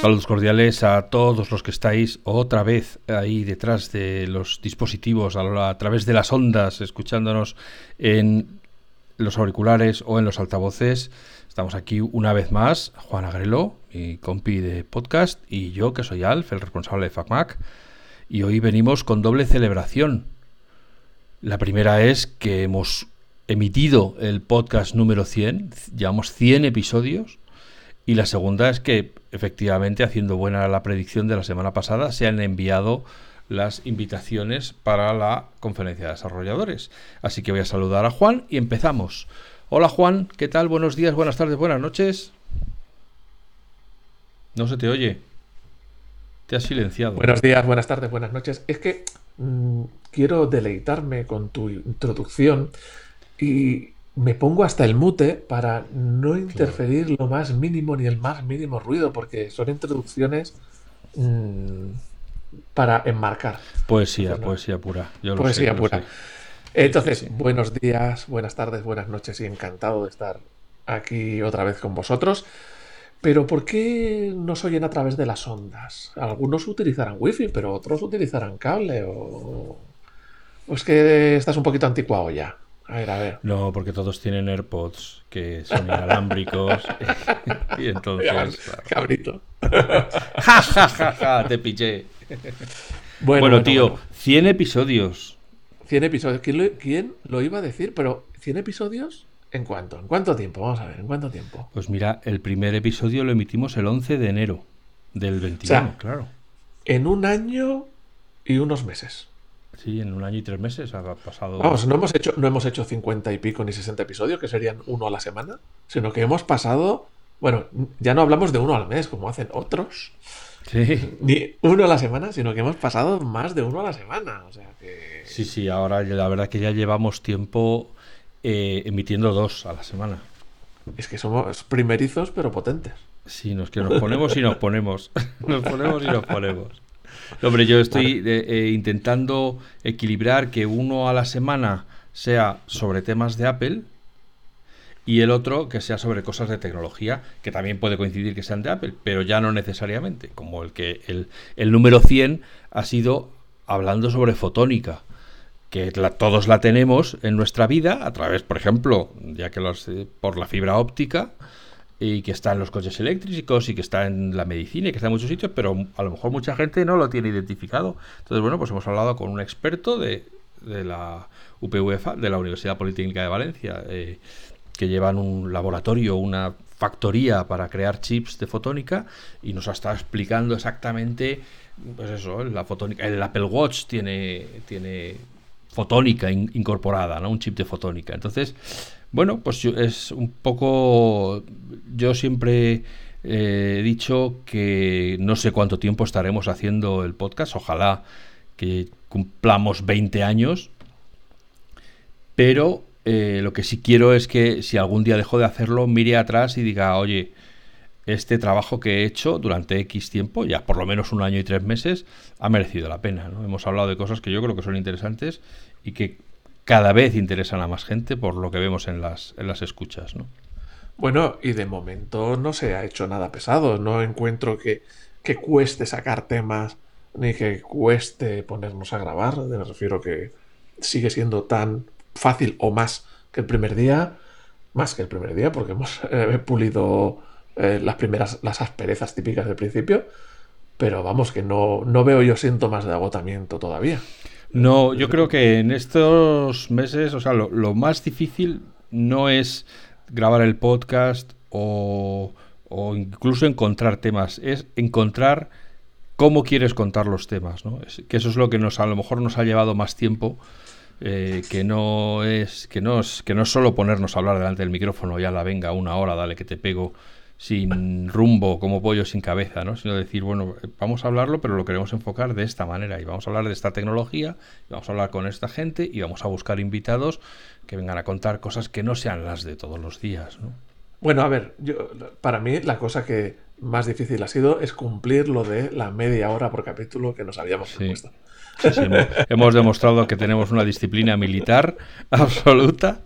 Saludos cordiales a todos los que estáis otra vez ahí detrás de los dispositivos, a, través de las ondas, escuchándonos en los auriculares o en los altavoces. Estamos aquí una vez más, Juan Agrelo, mi compi de podcast, y yo, que soy Alf, el responsable de FacMac. Y hoy venimos con doble celebración. La primera es que hemos emitido el podcast número 100, llevamos 100 episodios. Y la segunda es que, efectivamente, haciendo buena la predicción de la semana pasada, se han enviado las invitaciones para la conferencia de desarrolladores. Así que voy a saludar a Juan y empezamos. Hola Juan, ¿qué tal? Buenos días, buenas tardes, buenas noches. No se te oye. Te has silenciado. Buenos días, buenas tardes, buenas noches. Es que mmm, quiero deleitarme con tu introducción y me pongo hasta el mute para no interferir claro. lo más mínimo ni el más mínimo ruido, porque son introducciones mmm, para enmarcar. Poesía, no. poesía pura. Yo lo poesía sé, pura. Lo Entonces, sí. buenos días, buenas tardes, buenas noches y encantado de estar aquí otra vez con vosotros. Pero ¿por qué nos oyen a través de las ondas? Algunos utilizarán wifi, pero otros utilizarán cable o... o es que estás un poquito anticuado ya. A ver, a ver. No, porque todos tienen AirPods que son inalámbricos. y entonces. Claro. Cabrito. ja, ja, ja, ja, te piché. Bueno, bueno tío, bueno. 100 episodios. 100 episodios. ¿Quién lo, ¿Quién lo, iba a decir? Pero, ¿100 episodios? ¿En cuánto? ¿En cuánto tiempo? Vamos a ver, ¿en cuánto tiempo? Pues mira, el primer episodio lo emitimos el 11 de enero del 21, o sea, claro. En un año y unos meses. Sí, en un año y tres meses ha pasado. Vamos, no hemos hecho, no hemos hecho 50 y pico ni 60 episodios, que serían uno a la semana, sino que hemos pasado. Bueno, ya no hablamos de uno al mes, como hacen otros. Sí. Ni uno a la semana, sino que hemos pasado más de uno a la semana. O sea que. Sí, sí, ahora la verdad que ya llevamos tiempo eh, emitiendo dos a la semana. Es que somos primerizos, pero potentes. Sí, nos que nos ponemos y nos ponemos. nos ponemos y nos ponemos. Hombre, yo estoy eh, eh, intentando equilibrar que uno a la semana sea sobre temas de Apple y el otro que sea sobre cosas de tecnología, que también puede coincidir que sean de Apple, pero ya no necesariamente, como el que el, el número 100 ha sido hablando sobre fotónica, que la, todos la tenemos en nuestra vida a través, por ejemplo, ya que los, eh, por la fibra óptica, y que está en los coches eléctricos y que está en la medicina y que está en muchos sitios, pero a lo mejor mucha gente no lo tiene identificado. Entonces, bueno, pues hemos hablado con un experto de, de la UPVFA, de la Universidad Politécnica de Valencia, eh, que llevan un laboratorio, una factoría para crear chips de fotónica y nos ha estado explicando exactamente, pues eso, la fotónica. El Apple Watch tiene, tiene fotónica in, incorporada, ¿no? Un chip de fotónica. Entonces, bueno, pues es un poco. Yo siempre eh, he dicho que no sé cuánto tiempo estaremos haciendo el podcast. Ojalá que cumplamos 20 años. Pero eh, lo que sí quiero es que si algún día dejo de hacerlo, mire atrás y diga, oye, este trabajo que he hecho durante X tiempo, ya por lo menos un año y tres meses, ha merecido la pena. ¿no? Hemos hablado de cosas que yo creo que son interesantes y que cada vez interesan a más gente por lo que vemos en las, en las escuchas, ¿no? Bueno, y de momento no se ha hecho nada pesado. No encuentro que, que cueste sacar temas ni que cueste ponernos a grabar. Me refiero que sigue siendo tan fácil o más que el primer día. Más que el primer día, porque hemos eh, pulido eh, las primeras, las asperezas típicas del principio. Pero vamos, que no, no veo yo síntomas de agotamiento todavía. No, yo creo que en estos meses, o sea, lo, más difícil no es grabar el podcast o, o, incluso encontrar temas, es encontrar cómo quieres contar los temas, ¿no? Es, que eso es lo que nos a lo mejor nos ha llevado más tiempo. Eh, que no es que no es que no es solo ponernos a hablar delante del micrófono ya la venga una hora dale que te pego sin rumbo, como pollo sin cabeza, ¿no? Sino decir, bueno, vamos a hablarlo, pero lo queremos enfocar de esta manera y vamos a hablar de esta tecnología, y vamos a hablar con esta gente y vamos a buscar invitados que vengan a contar cosas que no sean las de todos los días, ¿no? Bueno, a ver, yo, para mí la cosa que más difícil ha sido es cumplir lo de la media hora por capítulo que nos habíamos propuesto. Sí. hemos, demostrado que tenemos una disciplina militar absoluta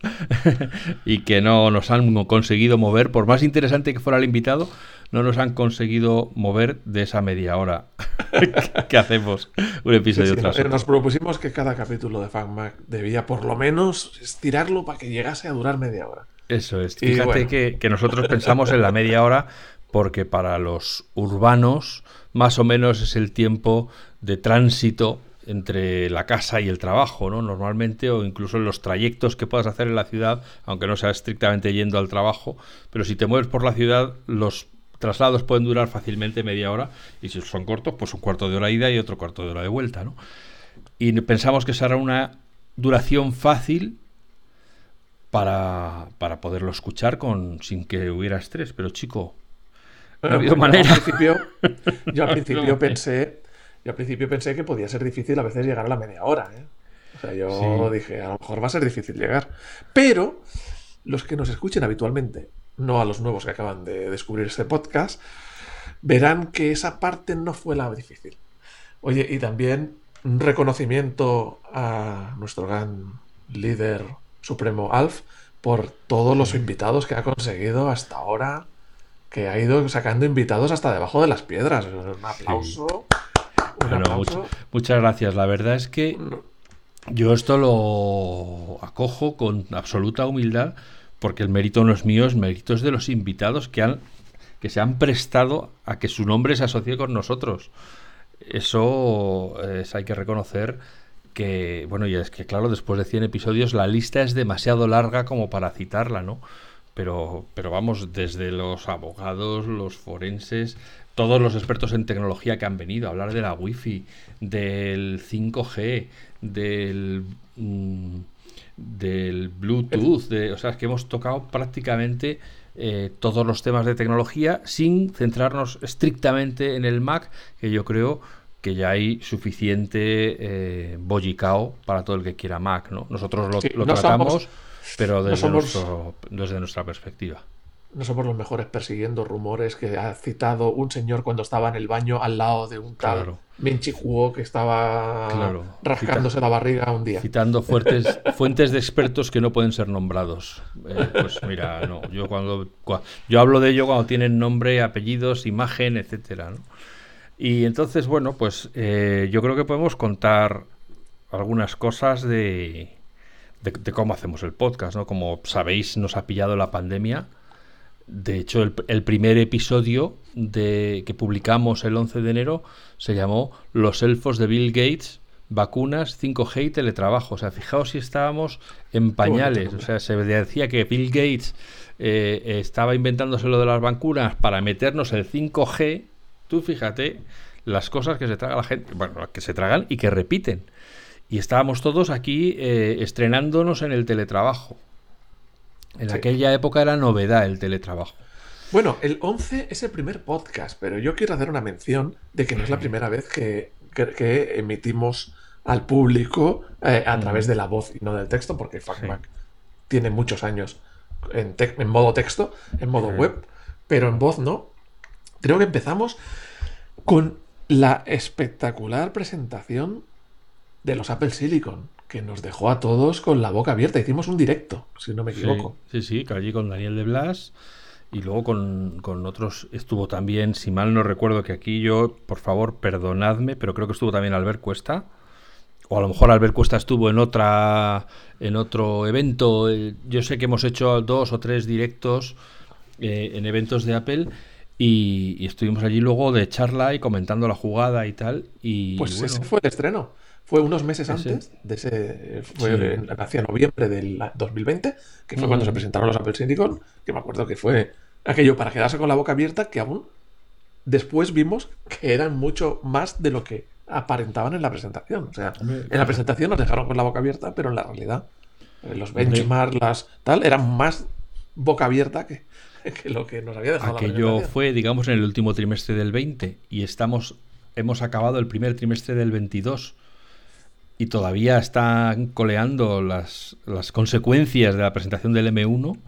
y que no nos han conseguido mover, por más interesante que fuera el invitado, no nos han conseguido mover de esa media hora que hacemos un episodio tras otro. Nos propusimos que cada capítulo de FanMac debía por lo menos estirarlo para que llegase a durar media hora. Eso es. Fíjate que, que nosotros pensamos en la media hora porque para los urbanos más o menos es el tiempo de tránsito entre la casa y el trabajo, ¿no? Normalmente, o incluso en los trayectos que puedas hacer en la ciudad, aunque no sea estrictamente yendo al trabajo, pero si te mueves por la ciudad, los traslados pueden durar fácilmente media hora, y si son cortos, pues un cuarto de hora ida y otro cuarto de hora de vuelta, ¿no? Y pensamos que será una duración fácil para, para poderlo escuchar con, sin que hubiera estrés, pero chico, no ha habido manera. Yo al principio, yo al principio pensé yo al principio pensé que podía ser difícil a veces llegar a la media hora. ¿eh? O sea, yo dije, a lo mejor va a ser difícil llegar. Pero los que nos escuchen habitualmente, no a los nuevos que acaban de descubrir este podcast, verán que esa parte no fue la difícil. Oye, y también un reconocimiento a nuestro gran líder supremo Alf por todos los invitados que ha conseguido hasta ahora, que ha ido sacando invitados hasta debajo de las piedras. Un aplauso muchas gracias. La verdad es que yo esto lo acojo con absoluta humildad porque el mérito no es mío, es mérito de los invitados que han que se han prestado a que su nombre se asocie con nosotros. Eso es, hay que reconocer que, bueno, y es que claro, después de 100 episodios la lista es demasiado larga como para citarla, ¿no? Pero, pero vamos, desde los abogados, los forenses, todos los expertos en tecnología que han venido a hablar de la Wi-Fi, del 5G, del, mm, del Bluetooth, de, o sea, es que hemos tocado prácticamente eh, todos los temas de tecnología sin centrarnos estrictamente en el Mac, que yo creo que ya hay suficiente eh, bollicao para todo el que quiera Mac, ¿no? Nosotros lo, tratamos, pero desde, desde nuestra perspectiva no somos los mejores persiguiendo rumores que ha citado un señor cuando estaba en el baño al lado de un tal claro. que estaba rascándose la barriga un día. Citando fuertes, fuentes de expertos que no pueden ser nombrados. Eh, pues mira, no, yo cuando, yo hablo de ello cuando tienen nombre, apellidos, imagen, etcétera. Y entonces, bueno, pues eh, yo creo que podemos contar algunas cosas de, de, de cómo hacemos el podcast, ¿no? Como sabéis, nos ha pillado la pandemia de hecho, el, primer episodio de, que publicamos el 11 de enero se llamó Los elfos de Bill Gates, vacunas, 5G y teletrabajo. O sea, fijaos si estábamos en pañales. O sea, se decía que Bill Gates eh, estaba inventándose lo de las vacunas para meternos el 5G. Tú fíjate las cosas que se traga la gente, bueno, que se tragan y que repiten. Y estábamos todos aquí eh, estrenándonos en el teletrabajo. En aquella época era novedad el teletrabajo. Bueno, el 11 es el primer podcast, pero yo quiero hacer una mención de que no es la primera vez que, emitimos al público eh, a través de la voz y no del texto, porque FacMac tiene muchos años en, en, modo texto, en modo web, pero en voz no. Creo que empezamos con la espectacular presentación de los Apple Silicon que nos dejó a todos con la boca abierta. Hicimos un directo, si no me equivoco. Sí, sí, allí con Daniel de Blas y luego con, otros estuvo también, si mal no recuerdo que aquí yo, por favor, perdonadme, pero creo que estuvo también Albert Cuesta. O a lo mejor Albert Cuesta estuvo en otra en otro evento. Eh, yo sé que hemos hecho dos o tres directos eh, en eventos de Apple y, estuvimos allí luego de charla y comentando la jugada y tal. Y, pues ese fue el estreno. Fue unos meses antes, de ese, fue hacia noviembre del 2020, que fue cuando se presentaron los Apple Silicon, que me acuerdo que fue aquello para quedarse con la boca abierta, que aún después vimos que eran mucho más de lo que aparentaban en la presentación. O sea, en la presentación nos dejaron con la boca abierta, pero en la realidad eh, los benchmarks, las tal, eran más boca abierta que, lo que nos había dejado. Aquello fue, digamos, en el último trimestre del 20 y estamos, hemos acabado el primer trimestre del 22 y todavía están coleando las, las consecuencias de la presentación del M1.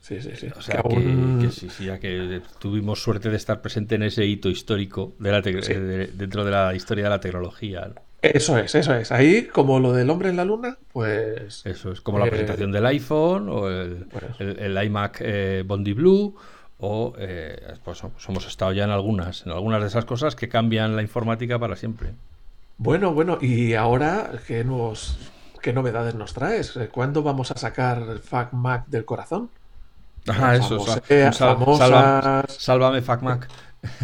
Sí, sí, sí. O sea, que, sí, sí, ya que tuvimos suerte de estar presente en ese hito histórico de la dentro de la historia de la tecnología. Eso es, eso es. Ahí, como lo del hombre en la luna, pues. Eso es, como la presentación del iPhone o el, el, iMac Bondi Blue. O pues, pues, hemos estado ya en algunas, en algunas de esas cosas que cambian la informática para siempre. Bueno, bueno, y ahora, ¿qué, nos, qué novedades nos traes? ¿Cuándo vamos a sacar el FacMac del corazón? Ajá, eso, es. sálvame FacMac.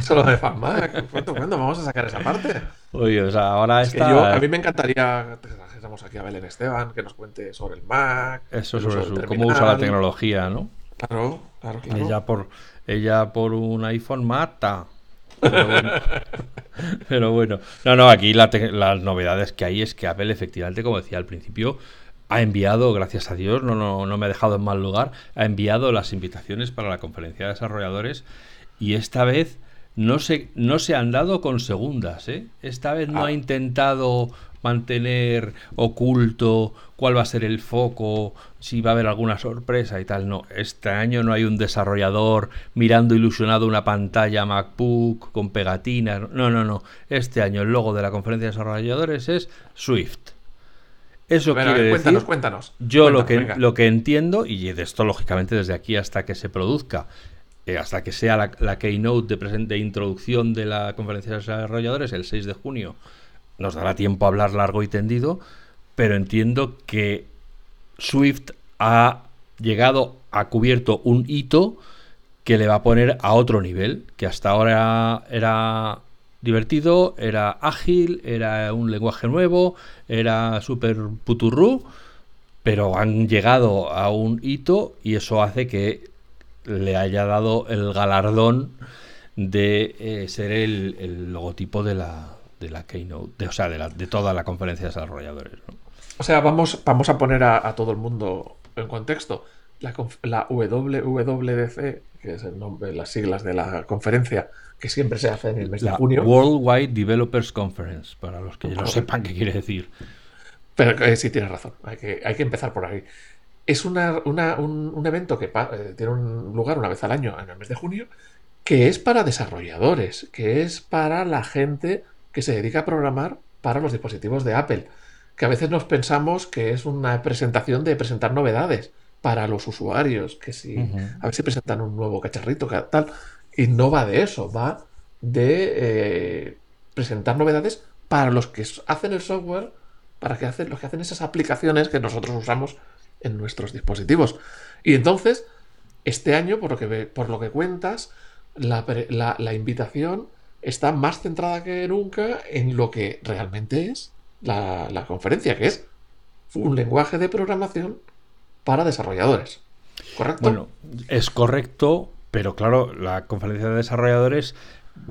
Sálvame FacMac. ¿Cuándo, ¿Cuándo vamos a sacar esa parte? Oye, o sea, ahora está... a mí me encantaría que trajésemos aquí a Belén Esteban, que nos cuente sobre el Mac. Eso, sobre su, cómo usa la tecnología, ¿no? Claro, claro, claro. Ella por, ella por un iPhone mata. Pero bueno. No, no, aquí las novedades que hay es que Apple, efectivamente, como decía al principio, ha enviado, gracias a Dios, no, no, no me ha dejado en mal lugar, ha enviado las invitaciones para la conferencia de desarrolladores y esta vez no se, no se han dado con segundas. ¿eh? Esta vez no ha ah. intentado mantener oculto cuál va a ser el foco, si va a haber alguna sorpresa y tal. No, este año no hay un desarrollador mirando ilusionado una pantalla MacBook con pegatinas. No, no, no. Este año el logo de la conferencia de desarrolladores es Swift. Eso quiere decir, cuéntanos, cuéntanos. Yo lo, que, lo que entiendo, y de esto lógicamente desde aquí hasta que se produzca, eh, hasta que sea la, keynote de, de introducción de la conferencia de desarrolladores el 6 de junio, nos dará tiempo a hablar largo y tendido, pero entiendo que Swift ha llegado, ha cubierto un hito que le va a poner a otro nivel, que hasta ahora era divertido, era ágil, era un lenguaje nuevo, era súper puturru, pero han llegado a un hito y eso hace que le haya dado el galardón de eh, ser el logotipo de la, de la Keynote, o sea, de, la, de, toda la conferencia de desarrolladores. O sea, vamos, vamos a poner a, todo el mundo en contexto. La, la, WWDC, que es el nombre, las siglas de la conferencia, que siempre se hace en el mes de junio. Worldwide Developers Conference, para los que no sepan qué quiere decir. Pero eh, sí, tienes razón, hay que, hay que empezar por ahí. Es una, una, un, un, evento que eh, tiene un lugar una vez al año en el mes de junio, que es para desarrolladores, que es para la gente que se dedica a programar para los dispositivos de Apple, que a veces nos pensamos que es una presentación de presentar novedades para los usuarios, que si a ver si presentan un nuevo cacharrito, que tal, y no va de eso, va de eh, presentar novedades para los que hacen el software, para que hacen, los que hacen esas aplicaciones que nosotros usamos en nuestros dispositivos. Y entonces, este año, por lo que, por lo que cuentas, la, la invitación está más centrada que nunca en lo que realmente es la, conferencia, que es un lenguaje de programación para desarrolladores. ¿Correcto? Bueno, es correcto, pero claro, la conferencia de desarrolladores,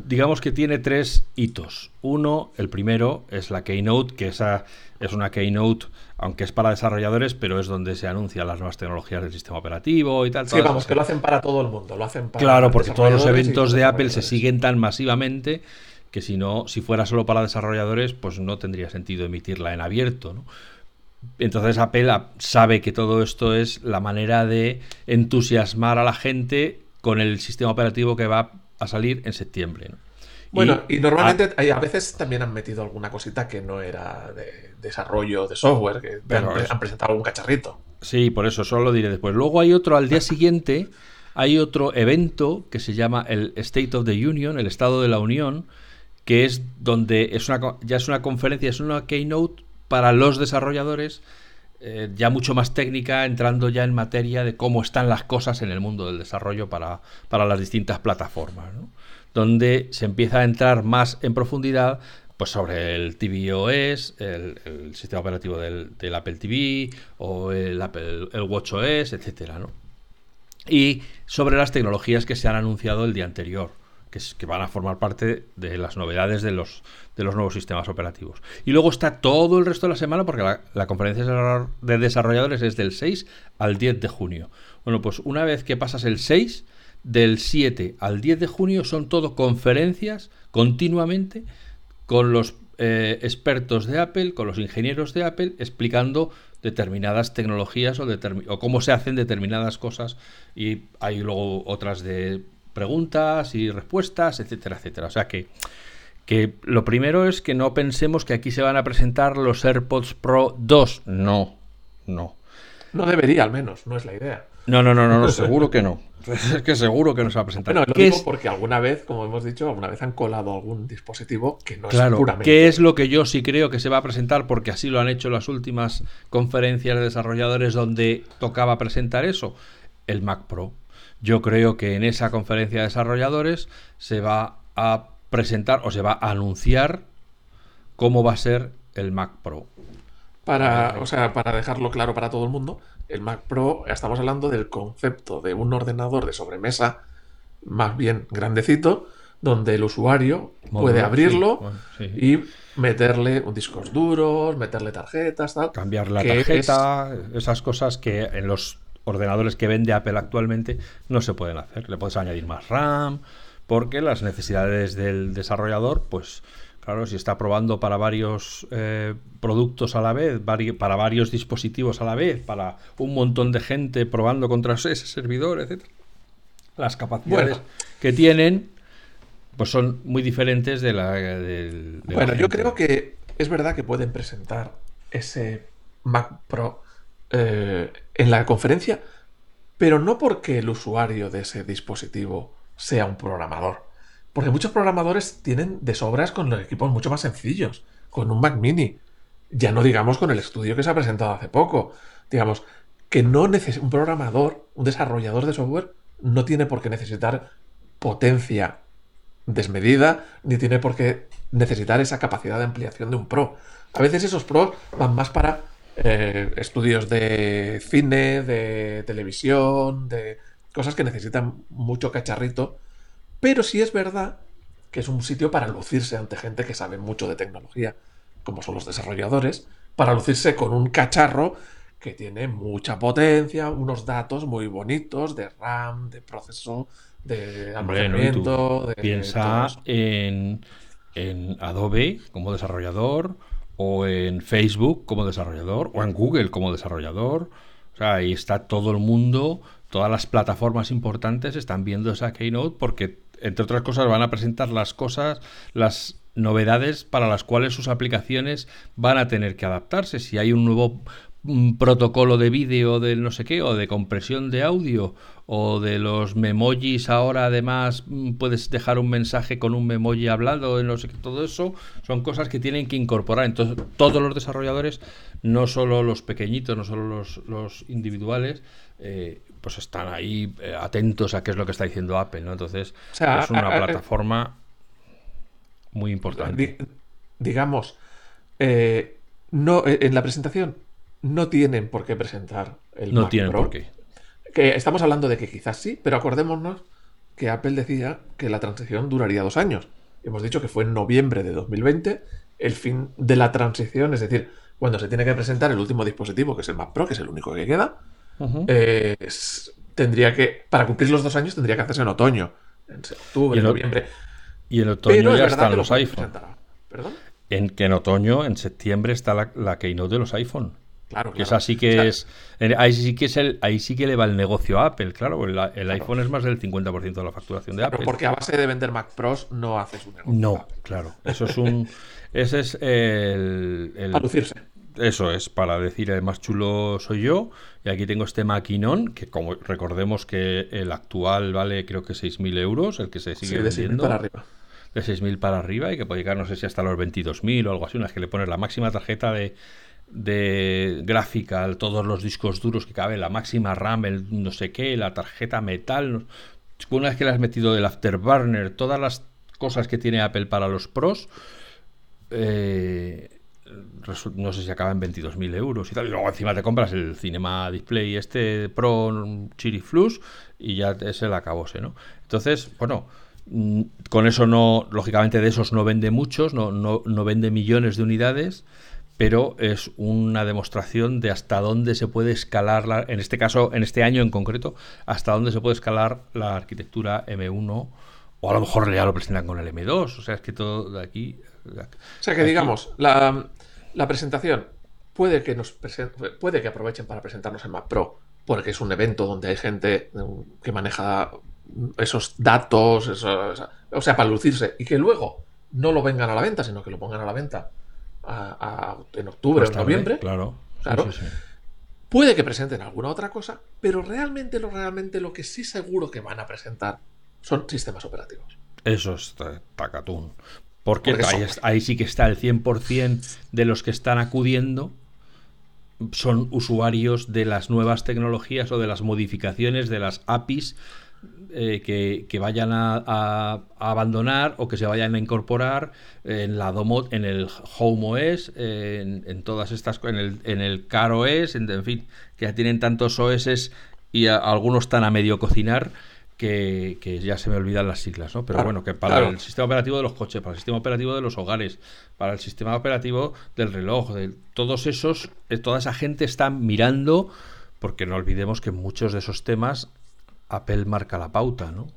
digamos que tiene tres hitos. Uno, el primero, es la Keynote, que esa es una Keynote aunque es para desarrolladores, pero es donde se anuncian las nuevas tecnologías del sistema operativo y tal. Sí, vamos, que lo hacen para todo el mundo, lo hacen para Claro, porque todos los eventos de Apple se siguen tan masivamente que si no, si fuera solo para desarrolladores, pues no tendría sentido emitirla en abierto, ¿no? Entonces Apple sabe que todo esto es la manera de entusiasmar a la gente con el sistema operativo que va a salir en septiembre. ¿no? Bueno, y, normalmente a, veces también han metido alguna cosita que no era de desarrollo de software, que han, presentado algún cacharrito. Sí, por eso, solo lo diré después. Luego hay otro al día siguiente, hay otro evento que se llama el State of the Union, el Estado de la Unión, que es donde es una, ya es una conferencia, es una keynote para los desarrolladores, eh, ya mucho más técnica, entrando ya en materia de cómo están las cosas en el mundo del desarrollo para, para las distintas plataformas. ¿no? donde se empieza a entrar más en profundidad pues sobre el tvOS, el, el sistema operativo del, Apple TV o el Apple el WatchOS, etcétera, ¿no? Y sobre las tecnologías que se han anunciado el día anterior, que, van a formar parte de las novedades de los, de los nuevos sistemas operativos. Y luego está todo el resto de la semana, porque la, la conferencia de desarrolladores es del 6 al 10 de junio. Bueno, pues una vez que pasas el 6, del 7 al 10 de junio son todo conferencias continuamente con los eh, expertos de Apple, con los ingenieros de Apple, explicando determinadas tecnologías o, o, cómo se hacen determinadas cosas. Y hay luego otras de preguntas y respuestas, etcétera, etcétera. O sea que, Que lo primero es que no pensemos que aquí se van a presentar los AirPods Pro 2. No, no. No debería, al menos, no es la idea. No, no, no, no, seguro que no. Es que seguro que no se va a presentar. Bueno, lo digo porque alguna vez, como hemos dicho, alguna vez han colado algún dispositivo que no claro, es puramente. ¿Qué es lo que yo sí creo que se va a presentar? Porque así lo han hecho las últimas conferencias de desarrolladores donde tocaba presentar eso. El Mac Pro. Yo creo que en esa conferencia de desarrolladores se va a presentar o se va a anunciar cómo va a ser el Mac Pro. Para, o sea, para dejarlo claro para todo el mundo, el Mac Pro, estamos hablando del concepto de un ordenador de sobremesa más bien grandecito, donde el usuario puede abrirlo y meterle discos duros, meterle tarjetas, tal. Cambiar la tarjeta, esas cosas que en los ordenadores que vende Apple actualmente no se pueden hacer. Le puedes añadir más RAM, porque las necesidades del desarrollador, pues Claro, si está probando para varios eh, productos a la vez, para varios dispositivos a la vez, para un montón de gente probando contra ese servidor, etc. Las capacidades que tienen, pues son muy diferentes de la. bueno, yo creo que es verdad que pueden presentar ese Mac Pro eh, en la conferencia, pero no porque el usuario de ese dispositivo sea un programador porque muchos programadores tienen de sobras con los equipos mucho más sencillos, con un Mac mini. Ya no digamos con el estudio que se ha presentado hace poco. Digamos que no un programador, un desarrollador de software, no tiene por qué necesitar potencia desmedida, ni tiene por qué necesitar esa capacidad de ampliación de un pro. A veces esos pros van más para eh, estudios de cine, de televisión, de cosas que necesitan mucho cacharrito pero sí es verdad que es un sitio para lucirse ante gente que sabe mucho de tecnología, como son los desarrolladores, para lucirse con un cacharro que tiene mucha potencia, unos datos muy bonitos de RAM, de proceso, de almacenamiento. de, piensa en, Adobe como desarrollador, o en Facebook como desarrollador, o en Google como desarrollador. O sea, ahí está todo el mundo, todas las plataformas importantes están viendo esa Keynote porque entre otras cosas, van a presentar las cosas, las novedades para las cuales sus aplicaciones van a tener que adaptarse. Si hay un nuevo mm, protocolo de vídeo de no sé qué, o de compresión de audio, o de los memojis ahora además mm, puedes dejar un mensaje con un memoji hablado, no sé qué, todo eso son cosas que tienen que incorporar. Entonces, todos los desarrolladores, no solo los pequeñitos, no solo los, los individuales, eh, pues están ahí eh, atentos a qué es lo que está diciendo Apple, ¿no? Entonces, es una plataforma muy importante. digamos, eh, no, en la presentación no tienen por qué presentar el no Mac tienen por qué. Que estamos hablando de que quizás sí, pero acordémonos que Apple decía que la transición duraría dos años. Hemos dicho que fue en noviembre de 2020 el fin de la transición, es decir, cuando se tiene que presentar el último dispositivo, que es el Mac Pro, que es el único que queda, eh, tendría que, para cumplir los dos años, tendría que hacerse en otoño, en octubre, en noviembre. Y en otoño ya están los iPhone. ¿Perdón? En que en otoño, en septiembre, está la, la keynote de los iPhone. Claro, Que es así que es. Ahí sí que es el, ahí sí que le va el negocio a Apple, claro. El, iPhone es más del 50% de la facturación de Apple. Porque a base de vender Mac Pros no haces un negocio. No, claro. Eso es un. ese es el. el lucirse. Eso es, para decir el más chulo soy yo. Y aquí tengo este maquinón, que como recordemos que el actual vale creo que 6.000 euros, el que se sigue de vendiendo. para arriba. De 6.000 para arriba y que puede llegar no sé si hasta los 22.000 o algo así. Una vez que le pones la máxima tarjeta de, de gráfica, todos los discos duros que cabe, la máxima RAM, el no sé qué, la tarjeta metal. Una vez que le has metido del Afterburner, todas las cosas que tiene Apple para los pros, eh, no sé si acaba en 22.000 euros y tal. Y luego encima te compras el Cinema Display este Pro Chiri Flux y ya es el acabose, ¿no? Entonces, bueno, mm, con eso no, lógicamente de esos no vende muchos, no, no, no vende millones de unidades, pero es una demostración de hasta dónde se puede escalar, la, en este caso, en este año en concreto, hasta dónde se puede escalar la arquitectura M1 o a lo mejor ya lo presentan con el M2, o sea, es que todo de aquí... O sea, que digamos, la, la presentación puede que, nos puede que aprovechen para presentarnos en Mac Pro, porque es un evento donde hay gente que maneja esos datos, o sea, para lucirse, y que luego no lo vengan a la venta, sino que lo pongan a la venta en octubre o en noviembre. Claro. Claro. Puede que presenten alguna otra cosa, pero realmente lo, realmente lo que sí seguro que van a presentar son sistemas operativos. Eso es tacatún. Porque, ahí, ahí, sí que está el 100% de los que están acudiendo son usuarios de las nuevas tecnologías o de las modificaciones de las APIs eh, que, vayan a, abandonar o que se vayan a incorporar en la Domot, en el Home OS, en, todas estas en el, en el Car OS, en, fin, que ya tienen tantos OS y algunos están a medio cocinar. Que, ya se me olvidan las siglas, ¿no? Pero bueno, que para el sistema operativo de los coches, para el sistema operativo de los hogares, para el sistema operativo del reloj, de todos esos, eh, toda esa gente está mirando, porque no olvidemos que muchos de esos temas Apple marca la pauta, ¿no?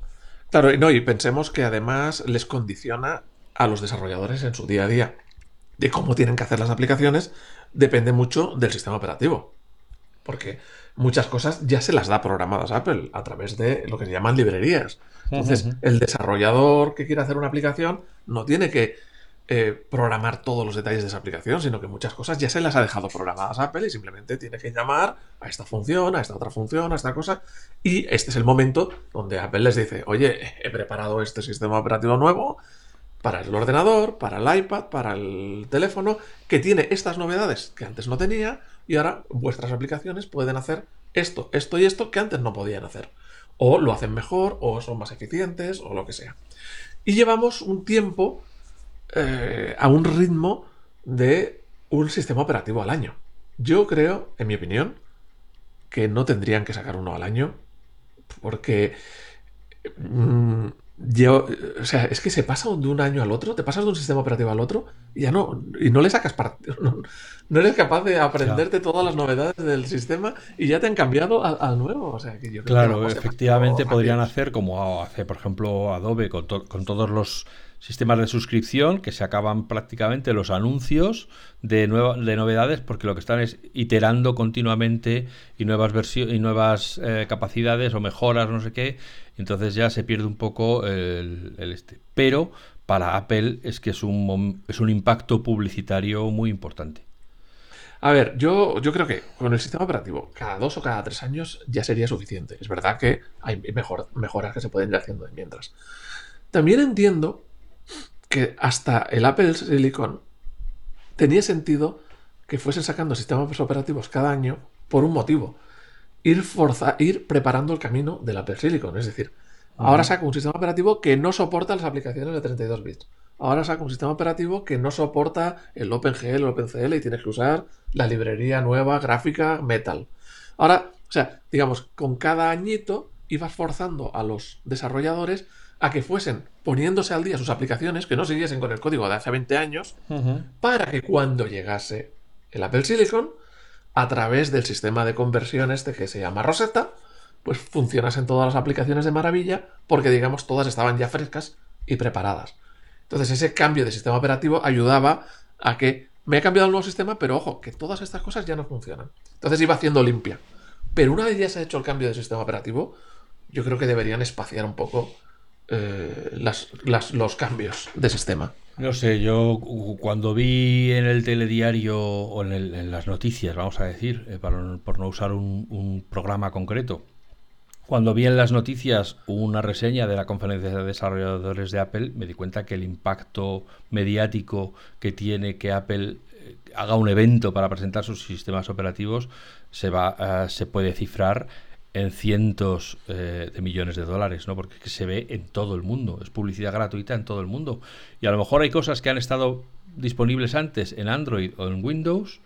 Claro, y no, y pensemos que además les condiciona a los desarrolladores en su día a día. De cómo tienen que hacer las aplicaciones depende mucho del sistema operativo. Porque muchas cosas ya se las da programadas Apple a través de lo que se llaman librerías. Entonces, el desarrollador que quiere hacer una aplicación no tiene que eh, programar todos los detalles de esa aplicación, sino que muchas cosas ya se las ha dejado programadas Apple y simplemente tiene que llamar a esta función, a esta otra función, a esta cosa. Y este es el momento donde Apple les dice, oye, he preparado este sistema operativo nuevo para el ordenador, para el iPad, para el teléfono, que tiene estas novedades que antes no tenía y ahora vuestras aplicaciones pueden hacer esto, esto y esto que antes no podían hacer. O lo hacen mejor, o son más eficientes, o lo que sea. Y llevamos un tiempo eh, a un ritmo de un sistema operativo al año. Yo creo, en mi opinión, que no tendrían que sacar uno al año porque mm, yo, o sea, es que se pasa de un año al otro, te pasas de un sistema operativo al otro y ya no, y no le sacas partido, no, eres capaz de aprenderte todas las novedades del sistema y ya te han cambiado al, nuevo. O sea, que yo claro, efectivamente podrían hacer como hace, por ejemplo, Adobe con, con todos los sistemas de suscripción que se acaban prácticamente los anuncios de, de novedades porque lo que están es iterando continuamente y nuevas versiones y nuevas eh, capacidades o mejoras, no sé qué. Entonces ya se pierde un poco el, este. Pero para Apple es que es un, es un impacto publicitario muy importante. A ver, yo, yo creo que con el sistema operativo, cada dos o cada tres años ya sería suficiente. Es verdad que hay mejor, mejoras que se pueden ir haciendo mientras. También entiendo que hasta el Apple Silicon tenía sentido que fuesen sacando sistemas operativos cada año por un motivo. Ir, forza, ir preparando el camino del Apple Silicon. Es decir, ahora saco un sistema operativo que no soporta las aplicaciones de 32 bits. Ahora saco un sistema operativo que no soporta el OpenGL o el OpenCL y tienes que usar la librería nueva gráfica Metal. Ahora, o sea, digamos, con cada añito ibas forzando a los desarrolladores a que fuesen poniéndose al día sus aplicaciones, que no siguiesen con el código de hace 20 años, para que cuando llegase el Apple Silicon, a través del sistema de conversión este que se llama Rosetta, pues funcionasen todas las aplicaciones de maravilla, porque digamos todas estaban ya frescas y preparadas. Entonces ese cambio de sistema operativo ayudaba a que me he cambiado el nuevo sistema, pero ojo, que todas estas cosas ya no funcionan. Entonces iba haciendo limpia. Pero una vez ya se ha hecho el cambio de sistema operativo, yo creo que deberían espaciar un poco eh, los cambios de sistema. No sé, yo cuando vi en el telediario o en, las noticias, vamos a decir, eh, por no usar un, programa concreto, cuando vi en las noticias una reseña de la conferencia de desarrolladores de Apple, me di cuenta que el impacto mediático que tiene que Apple eh, haga un evento para presentar sus sistemas operativos se va se puede cifrar en cientos eh, de millones de dólares, ¿no? Porque se ve en todo el mundo, es publicidad gratuita en todo el mundo. Y a lo mejor hay cosas que han estado disponibles antes en Android o en Windows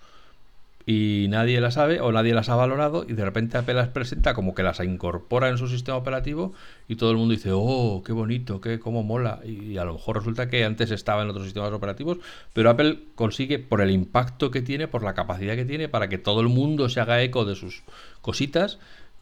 y nadie las sabe o nadie las ha valorado y de repente Apple las presenta como que las incorpora en su sistema operativo y todo el mundo dice, oh, qué bonito, qué cómo mola. Y, a lo mejor resulta que antes estaba en otros sistemas operativos, pero Apple consigue, por el impacto que tiene, por la capacidad que tiene, para que todo el mundo se haga eco de sus cositas,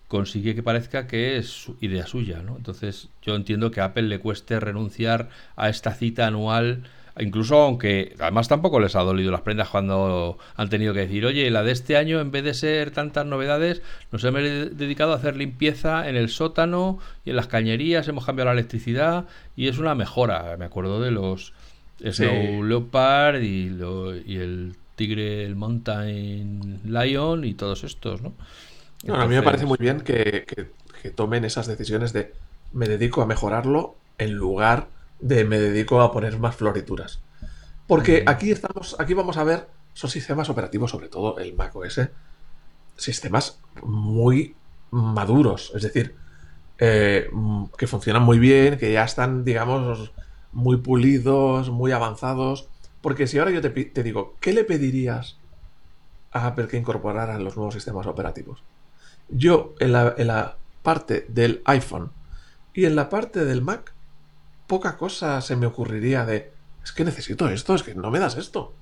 consigue que parezca que es idea suya, ¿no? Entonces yo entiendo que a Apple le cueste renunciar a esta cita anual, incluso aunque además tampoco les ha dolido las prendas cuando han tenido que decir, oye, la de este año en vez de ser tantas novedades, nos hemos dedicado a hacer limpieza en el sótano y en las cañerías, hemos cambiado la electricidad y es una mejora. Me acuerdo de los Snow Leopard y, lo, y el tigre, el Mountain Lion y todos estos, ¿no? A mí me parece muy bien que, que, tomen esas decisiones de me dedico a mejorarlo en lugar de me dedico a poner más florituras. Porque aquí estamos, aquí vamos a ver, son sistemas operativos, sobre todo el Mac OS, sistemas muy maduros, es decir, eh, que funcionan muy bien, que ya están, digamos, muy pulidos, muy avanzados. Porque si ahora yo te, te digo, ¿qué le pedirías a Apple que incorporara los nuevos sistemas operativos? Yo, en la, en la parte del iPhone y en la parte del Mac, poca cosa se me ocurriría de, es que necesito esto, es que no me das esto.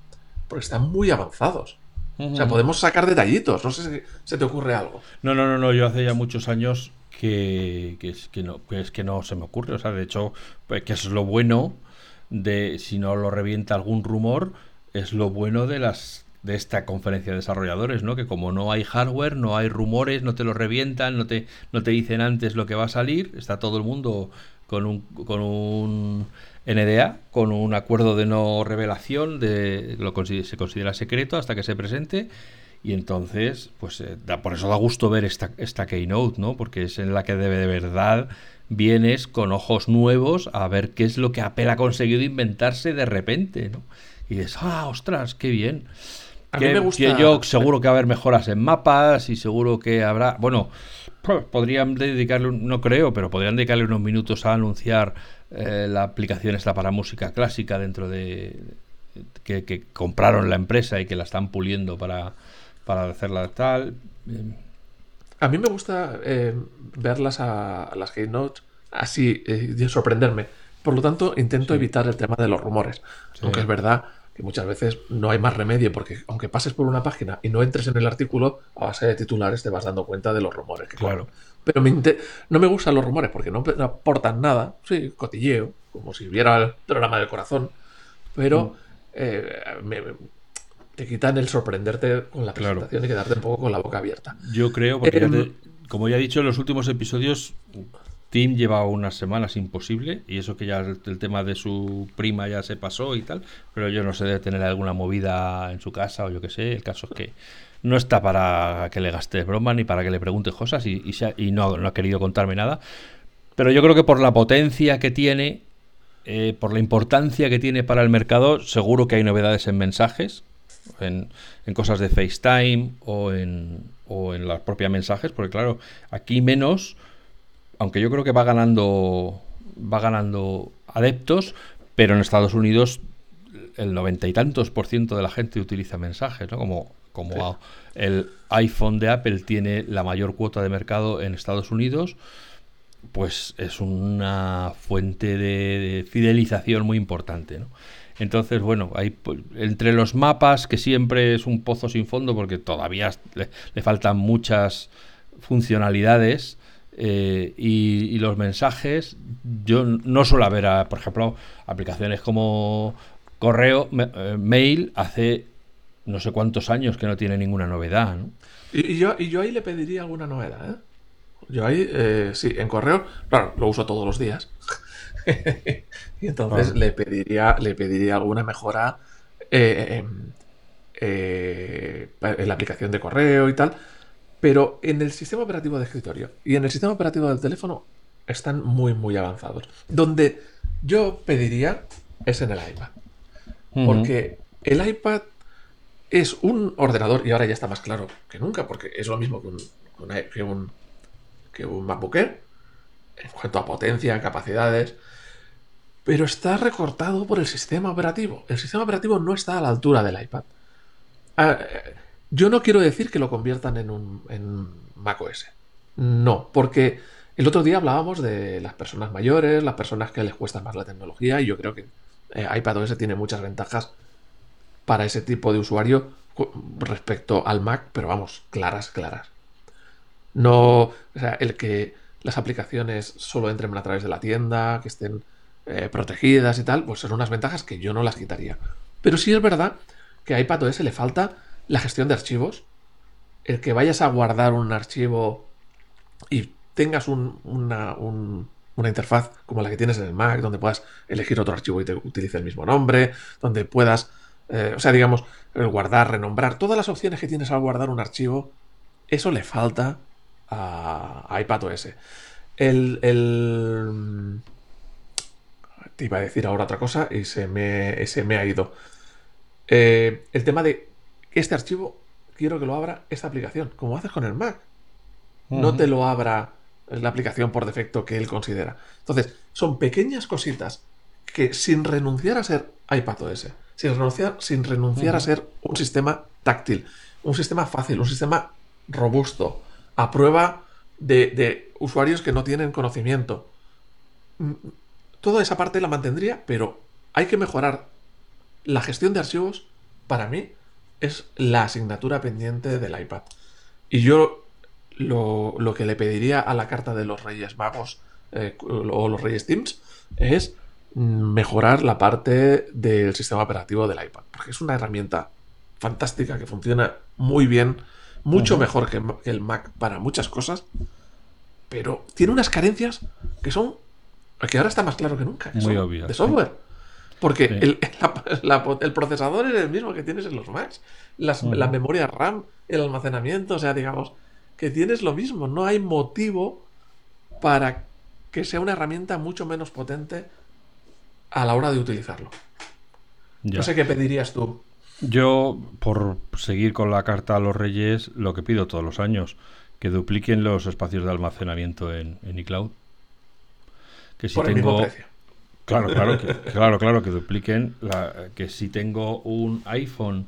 Porque están muy avanzados. O sea, podemos sacar detallitos. No sé si se te ocurre algo. No, no, no, no. Yo hace ya muchos años que, que, que, no, que es que no se me ocurre. O sea, de hecho, pues, que es lo bueno de, si no lo revienta algún rumor, es lo bueno de las de esta conferencia de desarrolladores, ¿no? Que como no hay hardware, no hay rumores, no te lo revientan, no te, no te dicen antes lo que va a salir, está todo el mundo con un, con un NDA, con un acuerdo de no revelación, de lo se considera secreto hasta que se presente. Y entonces, pues eh, por eso da gusto ver esta, esta keynote, ¿no? Porque es en la que de, de verdad vienes con ojos nuevos a ver qué es lo que Apple ha conseguido inventarse de repente, ¿no? Y dices, ah, ostras, qué bien. A que, mí me gusta... yo seguro que va a haber mejoras en mapas y seguro que habrá, bueno, podrían dedicarle, no creo, pero podrían dedicarle unos minutos a anunciar eh, la aplicación esta para música clásica dentro de que, compraron la empresa y que la están puliendo para, para hacerla tal. A mí me gusta eh, verlas a, las Keynote así, eh, sorprenderme. Por lo tanto, intento evitar el tema de los rumores. Aunque es verdad que muchas veces no hay más remedio, porque aunque pases por una página y no entres en el artículo, a base de titulares te vas dando cuenta de los rumores. claro. Pero no me gustan los rumores porque no, aportan nada. Sí, cotilleo, como si viera el programa del corazón. Pero mm. eh, te quitan el sorprenderte con la presentación y quedarte un poco con la boca abierta. Yo creo, porque em, como ya he dicho en los últimos episodios, Tim lleva unas semanas imposible y eso que ya el, tema de su prima ya se pasó y tal, pero yo no sé de tener alguna movida en su casa o yo qué sé, el caso es que no está para que le gastes broma ni para que le preguntes cosas y, y, no, no, ha querido contarme nada, pero yo creo que por la potencia que tiene, eh, por la importancia que tiene para el mercado, seguro que hay novedades en mensajes, en, en cosas de FaceTime o en, o en las propias mensajes, porque claro, aquí menos aunque yo creo que va ganando, va ganando adeptos, pero en Estados Unidos el noventa y tantos por ciento de la gente utiliza mensajes, ¿no? Como, como el iPhone de Apple tiene la mayor cuota de mercado en Estados Unidos, pues es una fuente de, fidelización muy importante, ¿no? Entonces, bueno, hay pues, entre los mapas, que siempre es un pozo sin fondo, porque todavía le faltan muchas funcionalidades, eh, y, los mensajes, yo no suelo haber, por ejemplo, aplicaciones como correo, eh, mail, hace no sé cuántos años que no tiene ninguna novedad. Y, yo, y yo ahí le pediría alguna novedad. ¿eh? Yo ahí, sí, en correo, claro, lo uso todos los días. y entonces le, pediría, le pediría alguna mejora en la aplicación de correo y tal pero en el sistema operativo de escritorio y en el sistema operativo del teléfono están muy, muy avanzados. Donde yo pediría es en el iPad. Porque el iPad es un ordenador, y ahora ya está más claro que nunca, porque es lo mismo que un, que un, que un MacBook Air, en cuanto a potencia, capacidades, pero está recortado por el sistema operativo. El sistema operativo no está a la altura del iPad. Ah, yo no quiero decir que lo conviertan en un en macOS. No, porque el otro día hablábamos de las personas mayores, las personas que les cuesta más la tecnología, y yo creo que eh, iPadOS tiene muchas ventajas para ese tipo de usuario respecto al Mac, pero vamos, claras, claras. No, o sea, el que las aplicaciones solo entren a través de la tienda, que estén eh, protegidas y tal, pues son unas ventajas que yo no las quitaría. Pero sí es verdad que a iPadOS le falta la gestión de archivos, el que vayas a guardar un archivo y tengas un, una interfaz como la que tienes en el Mac, donde puedas elegir otro archivo y te utilice el mismo nombre, donde puedas, eh, o sea, digamos, guardar, renombrar, todas las opciones que tienes al guardar un archivo, eso le falta a, iPadOS. El, el, Te iba a decir ahora otra cosa y se me, se me ha ido. Eh, el tema de este archivo, quiero que lo abra esta aplicación, como haces con el Mac. No te lo abra la aplicación por defecto que él considera. Entonces, son pequeñas cositas que sin renunciar a ser iPadOS, sin renunciar, sin renunciar a ser un sistema táctil, un sistema fácil, un sistema robusto, a prueba de, usuarios que no tienen conocimiento. Mm, toda esa parte la mantendría, pero hay que mejorar la gestión de archivos. Para mí es la asignatura pendiente del iPad. Y yo lo, que le pediría a la carta de los Reyes Magos eh, o los Reyes Teams es mejorar la parte del sistema operativo del iPad, porque es una herramienta fantástica que funciona muy bien, mucho mejor que, el Mac para muchas cosas, pero tiene unas carencias que son, que ahora está más claro que nunca, muy de software. Porque el, el, procesador es el mismo que tienes en los Macs, la memoria RAM, el almacenamiento, o sea, digamos, que tienes lo mismo. No hay motivo para que sea una herramienta mucho menos potente a la hora de utilizarlo. No sé qué pedirías tú. Yo, por seguir con la carta a los reyes, lo que pido todos los años, que dupliquen los espacios de almacenamiento en, iCloud. Que si por tengo... precio. Claro, claro, claro, claro, que dupliquen. La, que si tengo un iPhone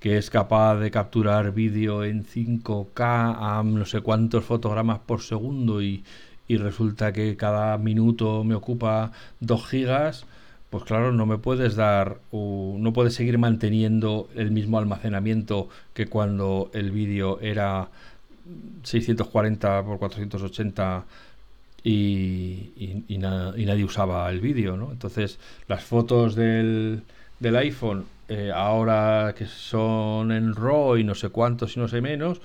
que es capaz de capturar vídeo en 5K a no sé cuántos fotogramas por segundo y, resulta que cada minuto me ocupa 2 gigas, pues claro, no me puedes dar, no puedes seguir manteniendo el mismo almacenamiento que cuando el vídeo era 640 por 480 y, y, nadie usaba el vídeo, ¿no? Entonces, las fotos del, iPhone eh, ahora que son en RAW y no sé cuántos y no sé menos,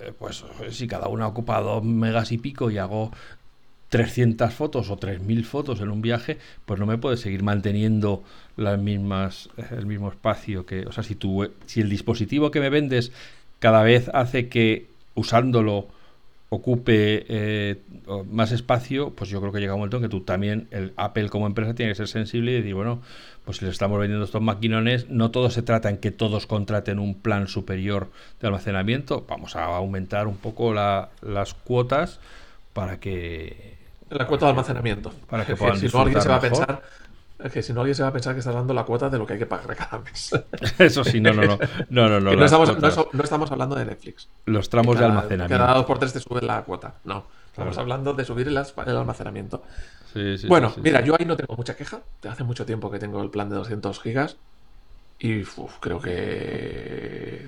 eh, pues si cada una ocupa dos megas y pico y hago 300 fotos o 3000 fotos en un viaje, pues no me puedes seguir manteniendo las mismas, el mismo espacio que, o sea, si si el dispositivo que me vendes cada vez hace que usándolo ocupe más espacio, pues yo creo que llega un momento en que tú también, el Apple como empresa tiene que ser sensible y decir, bueno, pues si le estamos vendiendo estos maquinones, no todo se trata en que todos contraten un plan superior de almacenamiento, vamos a aumentar un poco las cuotas para que... La cuota de almacenamiento. Para que puedan si no alguien se va a pensar que si no alguien se va a pensar que está dando la cuota de lo que hay que pagar cada mes. Eso sí, no, no, no. No, no, no, no, estamos, no, estamos, hablando de Netflix. Los tramos de almacenamiento. Cada dos por tres te sube la cuota. No. Estamos hablando de subir el, almacenamiento. bueno, mira, yo ahí no tengo mucha queja. Hace mucho tiempo que tengo el plan de 200 gigas. Y creo que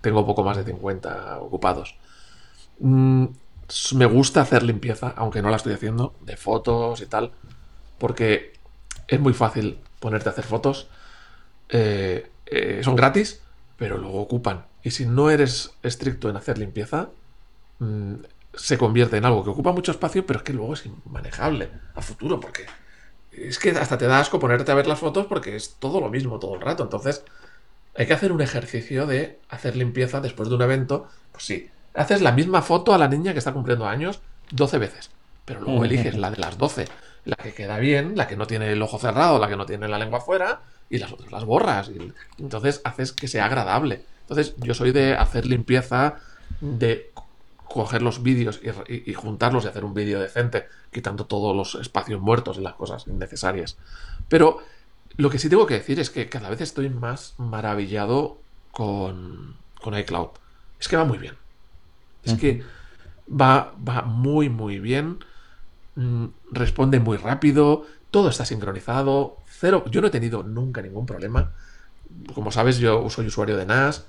tengo poco más de 50 ocupados. Mm, me gusta hacer limpieza, aunque no la estoy haciendo, de fotos y tal. Porque es muy fácil ponerte a hacer fotos. Eh, eh, son gratis, pero luego ocupan. Y si no eres estricto en hacer limpieza, mm, se convierte en algo que ocupa mucho espacio, pero es que luego es inmanejable a futuro, porque es que hasta te da asco ponerte a ver las fotos porque es todo lo mismo todo el rato. Entonces, hay que hacer un ejercicio de hacer limpieza después de un evento. Pues sí, haces la misma foto a la niña que está cumpliendo años 12 veces, pero luego eliges la de las 12, la que queda bien, la que no tiene el ojo cerrado, la que no tiene la lengua fuera, y las otras las borras. Y entonces haces que sea agradable. Entonces, yo soy de hacer limpieza de coger los vídeos y, juntarlos y hacer un vídeo decente, quitando todos los espacios muertos y las cosas innecesarias. Pero lo que sí tengo que decir es que cada vez estoy más maravillado con, con iCloud. Es que va muy bien. Es que va, va muy, muy bien. Mm, responde muy rápido. Todo está sincronizado. Cero. Yo no he tenido nunca ningún problema. Como sabes, yo soy usuario de NAS.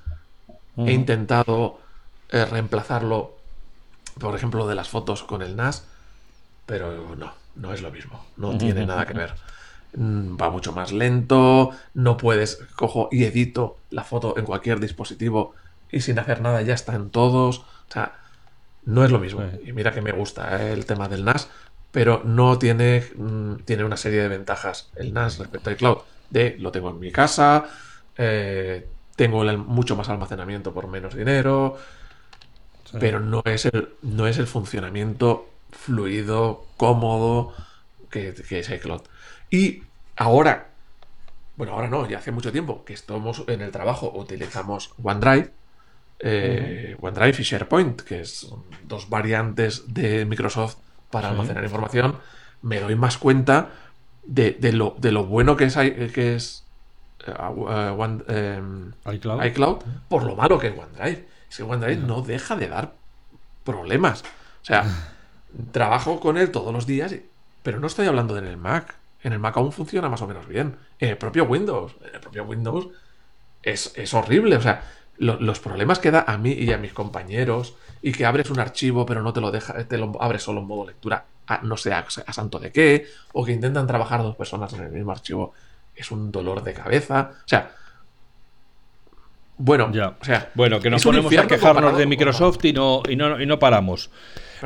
He intentado eh, reemplazarlo por ejemplo, de las fotos con el NAS, pero no, no es lo mismo, no tiene nada que ver. Mm, va mucho más lento, no puedes, cojo y edito la foto en cualquier dispositivo y sin hacer nada ya está en todos. O sea, no es lo mismo. Y mira que me gusta eh, el tema del NAS, pero no tiene, mm, tiene una serie de ventajas el NAS respecto al cloud. De lo tengo en mi casa, eh, tengo mucho más almacenamiento por menos dinero, pero no es, el, no es el funcionamiento fluido, cómodo que, que es iCloud. Y ahora, bueno, ahora no, ya hace mucho tiempo que estamos en el trabajo, utilizamos OneDrive, eh, OneDrive y SharePoint, que es dos variantes de Microsoft para almacenar información, me doy más cuenta de, lo, de lo, bueno que es, que es eh, em, iCloud. por lo malo que es OneDrive. Es que OneDrive no deja de dar problemas. O sea, trabajo con él todos los días, pero no estoy hablando en el Mac. En el Mac aún funciona más o menos bien. En el propio Windows, en el propio Windows es, es horrible. O sea, los problemas que da a mí y a mis compañeros y que abres un archivo pero no te lo deja, te lo abres solo en modo lectura, no sé a, santo de qué, o que intentan trabajar dos personas en el mismo archivo, es un dolor de cabeza. O sea, bueno, ya. O sea, bueno, que nos ponemos a quejarnos de Microsoft y no, y no, y no paramos.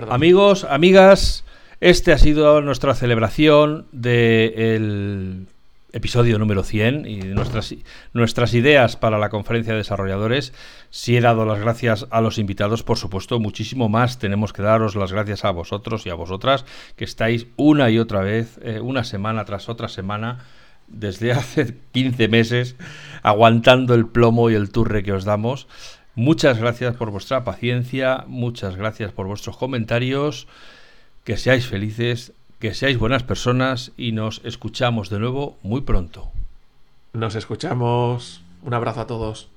Amigos, amigas, este ha sido nuestra celebración del episodio número 100 y nuestras, nuestras ideas para la conferencia de desarrolladores. Si he dado las gracias a los invitados, por supuesto, muchísimo más tenemos que daros las gracias a vosotros y a vosotras que estáis una y otra vez, eh, una semana tras otra semana, desde hace 15 meses, aguantando el plomo y el turre que os damos. Muchas gracias por vuestra paciencia, muchas gracias por vuestros comentarios, que seáis felices que seáis buenas personas y nos escuchamos de nuevo muy pronto. Nos escuchamos. Un abrazo a todos.